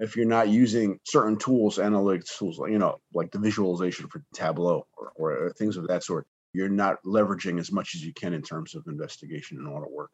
if you're not using certain tools, analytics tools, you know, like the visualization for Tableau or, or things of that sort, you're not leveraging as much as you can in terms of investigation and audit work.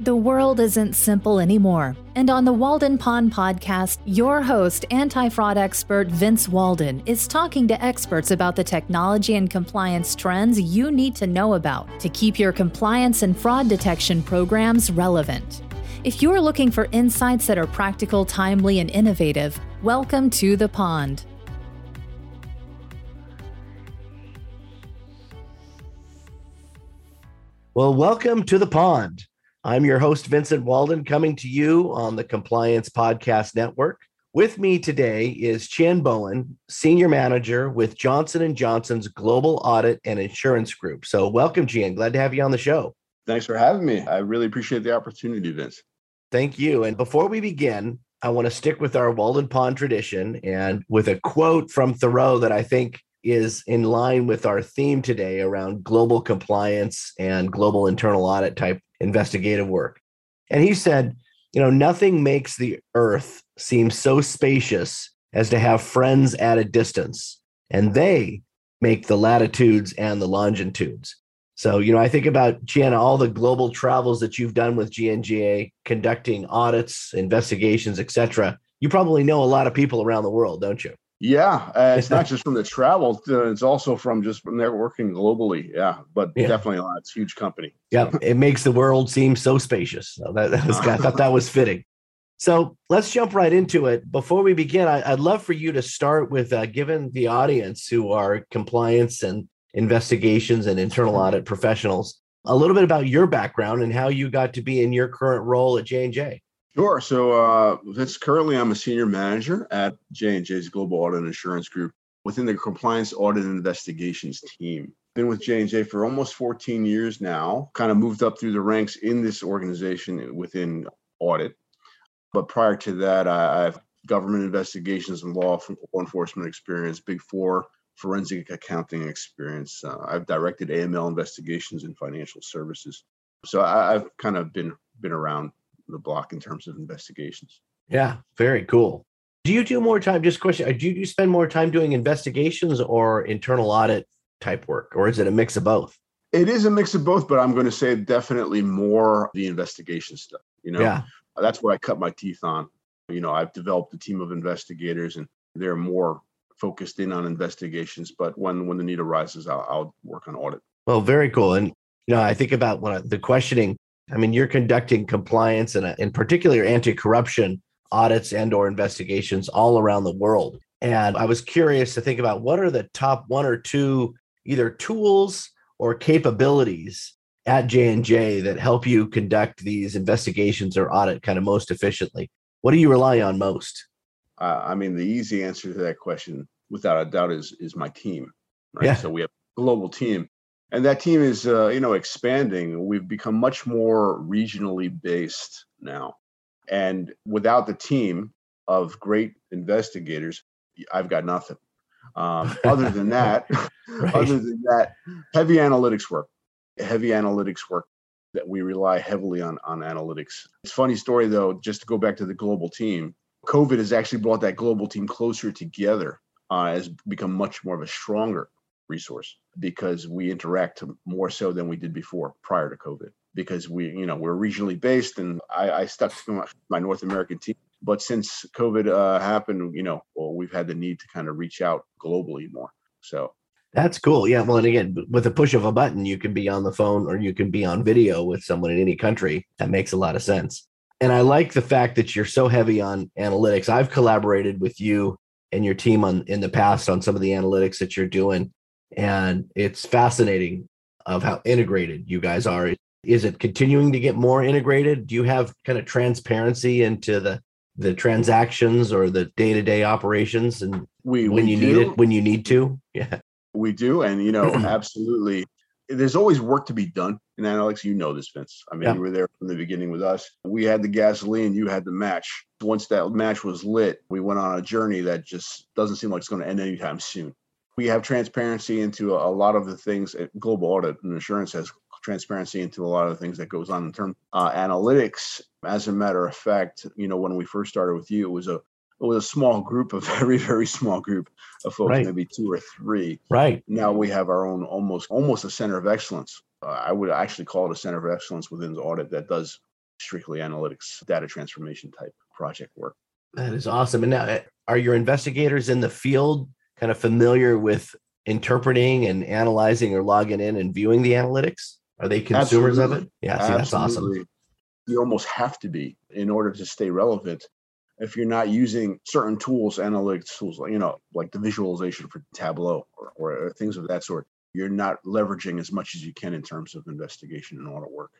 The world isn't simple anymore. And on the Walden Pond podcast, your host, anti fraud expert Vince Walden, is talking to experts about the technology and compliance trends you need to know about to keep your compliance and fraud detection programs relevant. If you're looking for insights that are practical, timely, and innovative, welcome to the pond. Well, welcome to the pond. I'm your host, Vincent Walden, coming to you on the Compliance Podcast Network. With me today is Chian Boen, Senior Manager with Johnson & Johnson's Global Audit and Assurance Group. So welcome, Chien. Glad to have you on the show. Thanks for having me. I really appreciate the opportunity, Vince. Thank you. And before we begin, I want to stick with our Walden Pond tradition and with a quote from Thoreau that I think is in line with our theme today around global compliance and global internal audit type investigative work. And he said, you know, nothing makes the earth seem so spacious as to have friends at a distance, and they make the latitudes and the longitudes. So, you know, I think about Gianna, all the global travels that you've done with GNGA, conducting audits, investigations, etc. You probably know a lot of people around the world, don't you? Yeah, uh, it's not just from the travel; it's also from just from networking globally. Yeah, but yeah. definitely a lot. It's a huge company. Yeah, it makes the world seem so spacious. So that, that was, I thought that was fitting. So let's jump right into it. Before we begin, I, would love for you to start with uh, giving the audience who are compliance and investigations and internal audit professionals a little bit about your background and how you got to be in your current role at J and J. Sure. So uh, that's currently I'm a senior manager at J and J's Global Audit and Assurance Group within the compliance audit and investigations team. Been with J and J for almost 14 years now. Kind of moved up through the ranks in this organization within audit. But prior to that, I, I have government investigations and law, law enforcement experience, Big Four forensic accounting experience. Uh, I've directed AML investigations in financial services. So I, I've kind of been been around the block in terms of investigations. Yeah, very cool. Do you do more time? Just question: uh, Do you spend more time doing investigations or internal audit type work, or is it a mix of both? It is a mix of both, but I'm going to say definitely more the investigation stuff. You know, yeah. that's where I cut my teeth on. You know, I've developed a team of investigators, and they're more focused in on investigations. But when when the need arises, I'll, I'll work on audit. Well, very cool. And you know, I think about I, the questioning I mean, you're conducting compliance and in particular anti-corruption audits and or investigations all around the world. And I was curious to think about what are the top one or two either tools or capabilities at J&J that help you conduct these investigations or audit kind of most efficiently. What do you rely on most? Uh, I mean, the easy answer to that question, without a doubt, is is my team. Right. Yeah. So we have a global team and that team is uh, you know expanding we've become much more regionally based now and without the team of great investigators i've got nothing um, other than that right. other than that heavy analytics work heavy analytics work that we rely heavily on on analytics it's funny story though just to go back to the global team covid has actually brought that global team closer together uh, has become much more of a stronger resource because we interact more so than we did before prior to COVID. Because we, you know, we're regionally based, and I, I stuck to my, my, North American team. But since COVID uh, happened, you know, well, we've had the need to kind of reach out globally more. So that's cool. Yeah. Well, and again, with a push of a button, you can be on the phone or you can be on video with someone in any country. That makes a lot of sense. And I like the fact that you're so heavy on analytics. I've collaborated with you and your team on in the past on some of the analytics that you're doing. And it's fascinating of how integrated you guys are. Is it continuing to get more integrated? Do you have kind of transparency into the the transactions or the day-to-day operations and we when we you do. need it when you need to? Yeah. We do. And you know absolutely there's always work to be done. In analytics you know this vince. I mean yeah. you were there from the beginning with us. We had the gasoline you had the match. Once that match was lit we went on a journey that just doesn't seem like it's going to end anytime soon. We have transparency into a lot of the things uh, global audit and assurance has transparency into a lot of the things that goes on in terms uh, analytics. As a matter of fact, you know, when we first started with you, it was a it was a small group, a very very small group of folks, right. maybe two or three. Right. Now we have our own almost almost a center of excellence. Uh, I would actually call it a center of excellence within the audit that does strictly analytics, data transformation type project work. That is awesome. And now, uh, are your investigators in the field kind of familiar with interpreting and analyzing or logging in and viewing the analytics? Are they consumers Absolutely. of it? Yeah, see, that's awesome. You almost have to be in order to stay relevant. If you're not using certain tools, analytics tools, you know, like the visualization for Tableau or, or things of that sort, you're not leveraging as much as you can in terms of investigation and audit work.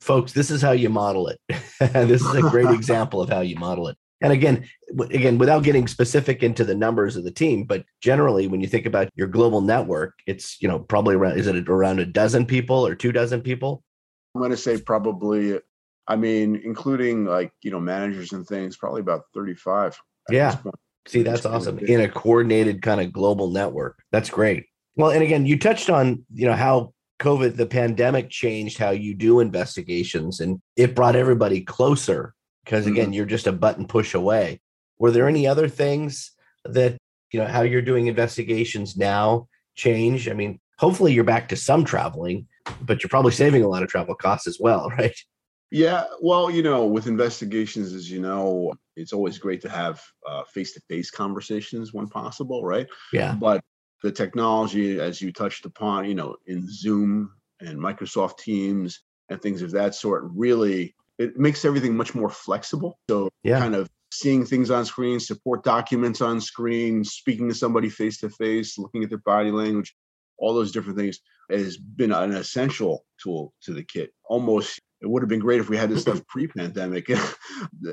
Folks, this is how you model it. this is a great example of how you model it. And again, again, without getting specific into the numbers of the team, but generally, when you think about your global network, it's you know probably around is it around a dozen people or two dozen people? I'm going to say probably. I mean, including like you know managers and things, probably about 35. Yeah. See, that's awesome. In a coordinated kind of global network. That's great. Well, and again, you touched on, you know, how COVID, the pandemic changed how you do investigations and it brought everybody closer because again, mm-hmm. you're just a button push away. Were there any other things that, you know, how you're doing investigations now change? I mean, hopefully you're back to some traveling, but you're probably saving a lot of travel costs as well, right? Yeah, well, you know, with investigations, as you know, it's always great to have face to face conversations when possible, right? Yeah. But the technology, as you touched upon, you know, in Zoom and Microsoft Teams and things of that sort, really it makes everything much more flexible. So yeah. kind of seeing things on screen, support documents on screen, speaking to somebody face to face, looking at their body language, all those different things has been an essential tool to the kit. Almost it would have been great if we had this stuff pre-pandemic,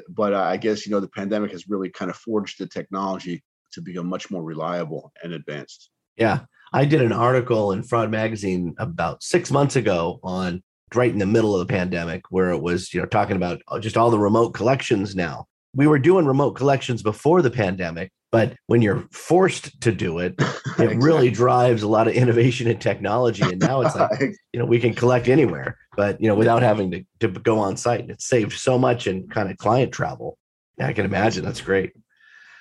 but I guess you know the pandemic has really kind of forged the technology to become much more reliable and advanced. Yeah, I did an article in Fraud Magazine about six months ago on right in the middle of the pandemic where it was, you know, talking about uh, just all the remote collections now. We were doing remote collections before the pandemic, but when you're forced to do it, it exactly. really drives a lot of innovation and technology. And now it's like, you know, we can collect anywhere, but you know, without having to, to go on site. And it saved so much in kind of client travel. Yeah, I can imagine. That's great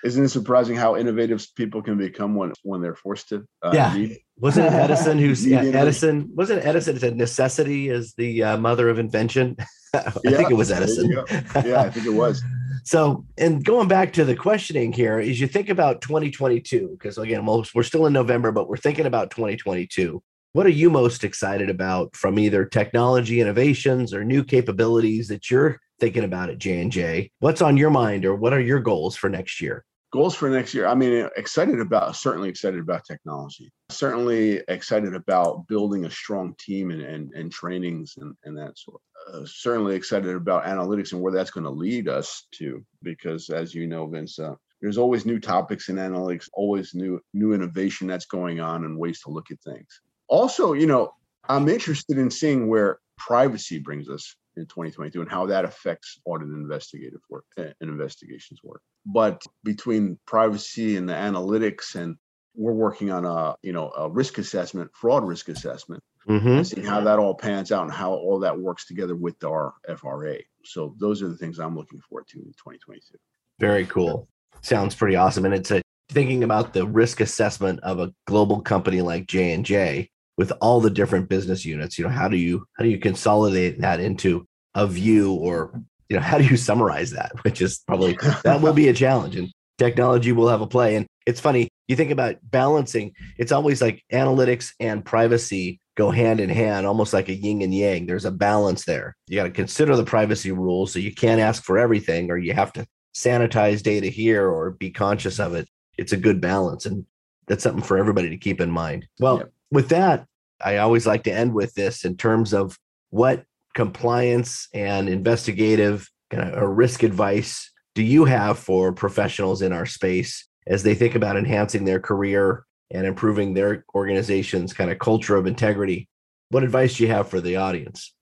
isn't it surprising how innovative people can become when when they're forced to? Uh, yeah, wasn't it Edison who's yeah, Edison? Wasn't Edison said necessity is the uh, mother of invention? I yeah, think it was Edison. Yeah, I think it was. So, and going back to the questioning here, is you think about 2022 because again, most we're still in November, but we're thinking about 2022. What are you most excited about from either technology innovations or new capabilities that you're thinking about at J&J? What's on your mind or what are your goals for next year? Goals for next year i mean excited about certainly excited about technology certainly excited about building a strong team and and, and trainings and, and that sort uh, certainly excited about analytics and where that's going to lead us to because as you know vince uh, there's always new topics in analytics always new new innovation that's going on and ways to look at things. Also you know i'm interested in seeing where privacy brings us in 2022 and how that affects audit and investigative work and investigations work. But between privacy and the analytics and we're working on a you know a risk assessment, fraud risk assessment, mm-hmm. and seeing how that all pans out and how all that works together with our FRA. So those are the things I'm looking forward to in 2022. Very cool. Sounds pretty awesome. And it's a thinking about the risk assessment of a global company like J and J with all the different business units you know how do you how do you consolidate that into a view or you know how do you summarize that? Which is probably that will be a challenge and technology will have a play. And it's funny you think about balancing it's always like analytics and privacy go hand in hand almost like a yin and yang. There's a balance there. You got to consider the privacy rules so you can't ask for everything or you have to sanitize data here or be conscious of it. It's a good balance and that's something for everybody to keep in mind. Well yep. with that I always like to end with this in terms of what compliance and investigative kind of uh, risk advice do you have for professionals in our space as they think about enhancing their career and improving their organization's kind of culture of integrity? What advice do you have for the audience?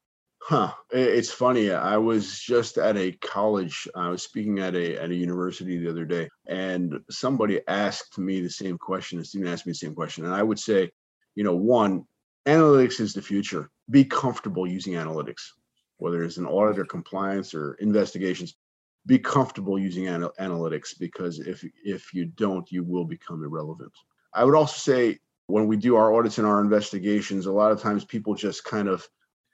Huh. It's funny. I was just at a college. I was speaking at a at a university the other day, and somebody asked me the same question. A student asked me the same question, and I would say, you know, one, analytics is the future. Be comfortable using analytics. whether it's an audit or compliance or investigations, be comfortable using anal- analytics because if if you don't, you will become irrelevant. I would also say when we do our audits and our investigations, a lot of times people just kind of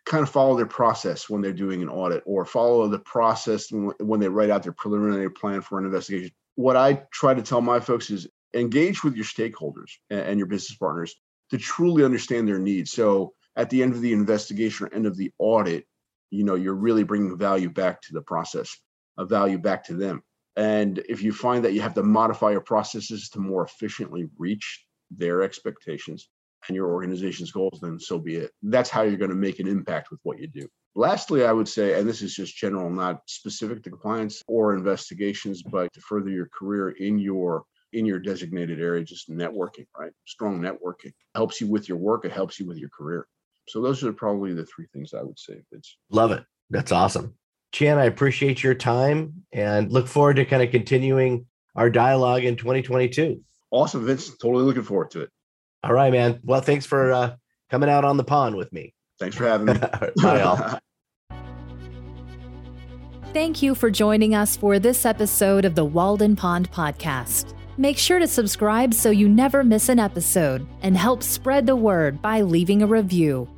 kind of follow their process when they're doing an audit or follow the process when they write out their preliminary plan for an investigation. What I try to tell my folks is engage with your stakeholders and your business partners to truly understand their needs. So at the end of the investigation or end of the audit, you know, you're really bringing value back to the process, a value back to them. And if you find that you have to modify your processes to more efficiently reach their expectations and your organization's goals, then so be it. That's how you're going to make an impact with what you do. Lastly, I would say, and this is just general, not specific to compliance or investigations, but to further your career in your in your designated area, just networking, right? Strong networking helps you with your work. It helps you with your career. So those are probably the three things I would say. It's love it. That's awesome. Chian, I appreciate your time and look forward to kind of continuing our dialogue in 2022. Awesome, Vince. Totally looking forward to it. All right, man. Well, thanks for uh, coming out on the pond with me. Thanks for having me. Bye, all. Thank you for joining us for this episode of the Walden Pond Podcast. Make sure to subscribe so you never miss an episode and help spread the word by leaving a review.